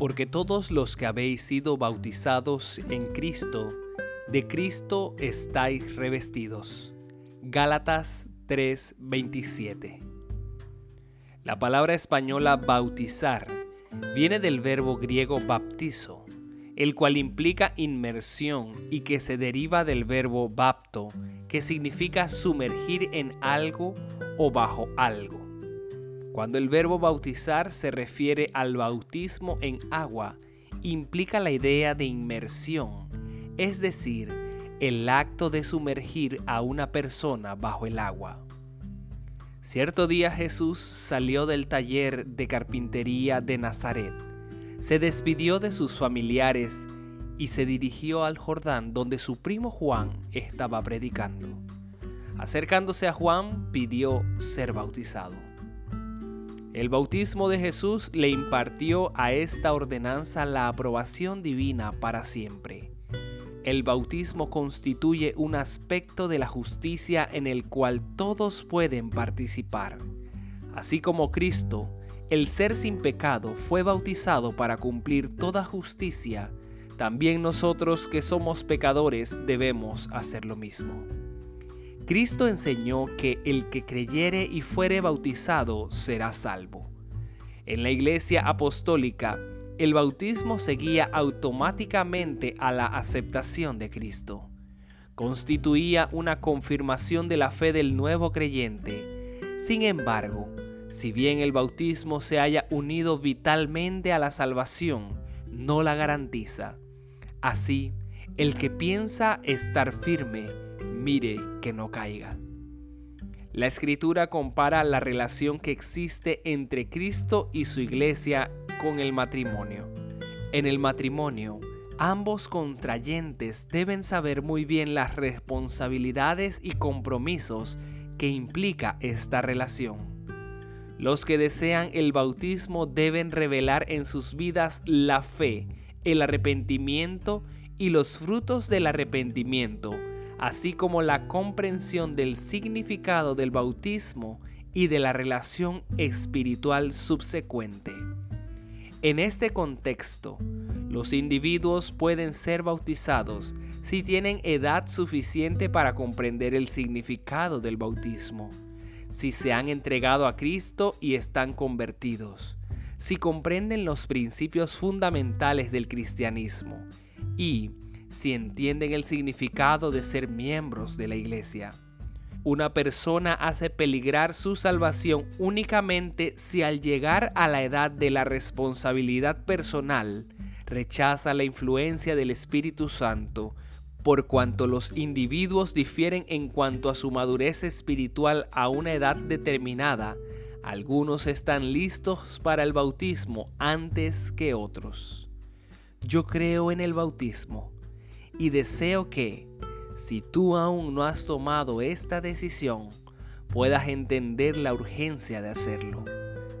porque todos los que habéis sido bautizados en Cristo, de Cristo estáis revestidos. Gálatas 3:27. La palabra española bautizar viene del verbo griego baptizo, el cual implica inmersión y que se deriva del verbo bapto, que significa sumergir en algo o bajo algo. Cuando el verbo bautizar se refiere al bautismo en agua, implica la idea de inmersión, es decir, el acto de sumergir a una persona bajo el agua. Cierto día Jesús salió del taller de carpintería de Nazaret, se despidió de sus familiares y se dirigió al Jordán donde su primo Juan estaba predicando. Acercándose a Juan pidió ser bautizado. El bautismo de Jesús le impartió a esta ordenanza la aprobación divina para siempre. El bautismo constituye un aspecto de la justicia en el cual todos pueden participar. Así como Cristo, el ser sin pecado, fue bautizado para cumplir toda justicia, también nosotros que somos pecadores debemos hacer lo mismo. Cristo enseñó que el que creyere y fuere bautizado será salvo. En la iglesia apostólica, el bautismo seguía automáticamente a la aceptación de Cristo. Constituía una confirmación de la fe del nuevo creyente. Sin embargo, si bien el bautismo se haya unido vitalmente a la salvación, no la garantiza. Así, el que piensa estar firme mire que no caiga. La escritura compara la relación que existe entre Cristo y su iglesia con el matrimonio. En el matrimonio, ambos contrayentes deben saber muy bien las responsabilidades y compromisos que implica esta relación. Los que desean el bautismo deben revelar en sus vidas la fe, el arrepentimiento y los frutos del arrepentimiento, así como la comprensión del significado del bautismo y de la relación espiritual subsecuente. En este contexto, los individuos pueden ser bautizados si tienen edad suficiente para comprender el significado del bautismo, si se han entregado a Cristo y están convertidos, si comprenden los principios fundamentales del cristianismo y si entienden el significado de ser miembros de la iglesia. Una persona hace peligrar su salvación únicamente si al llegar a la edad de la responsabilidad personal rechaza la influencia del Espíritu Santo, por cuanto los individuos difieren en cuanto a su madurez espiritual a una edad determinada, algunos están listos para el bautismo antes que otros. Yo creo en el bautismo y deseo que, si tú aún no has tomado esta decisión, puedas entender la urgencia de hacerlo.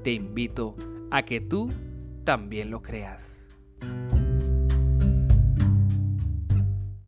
Te invito a que tú también lo creas.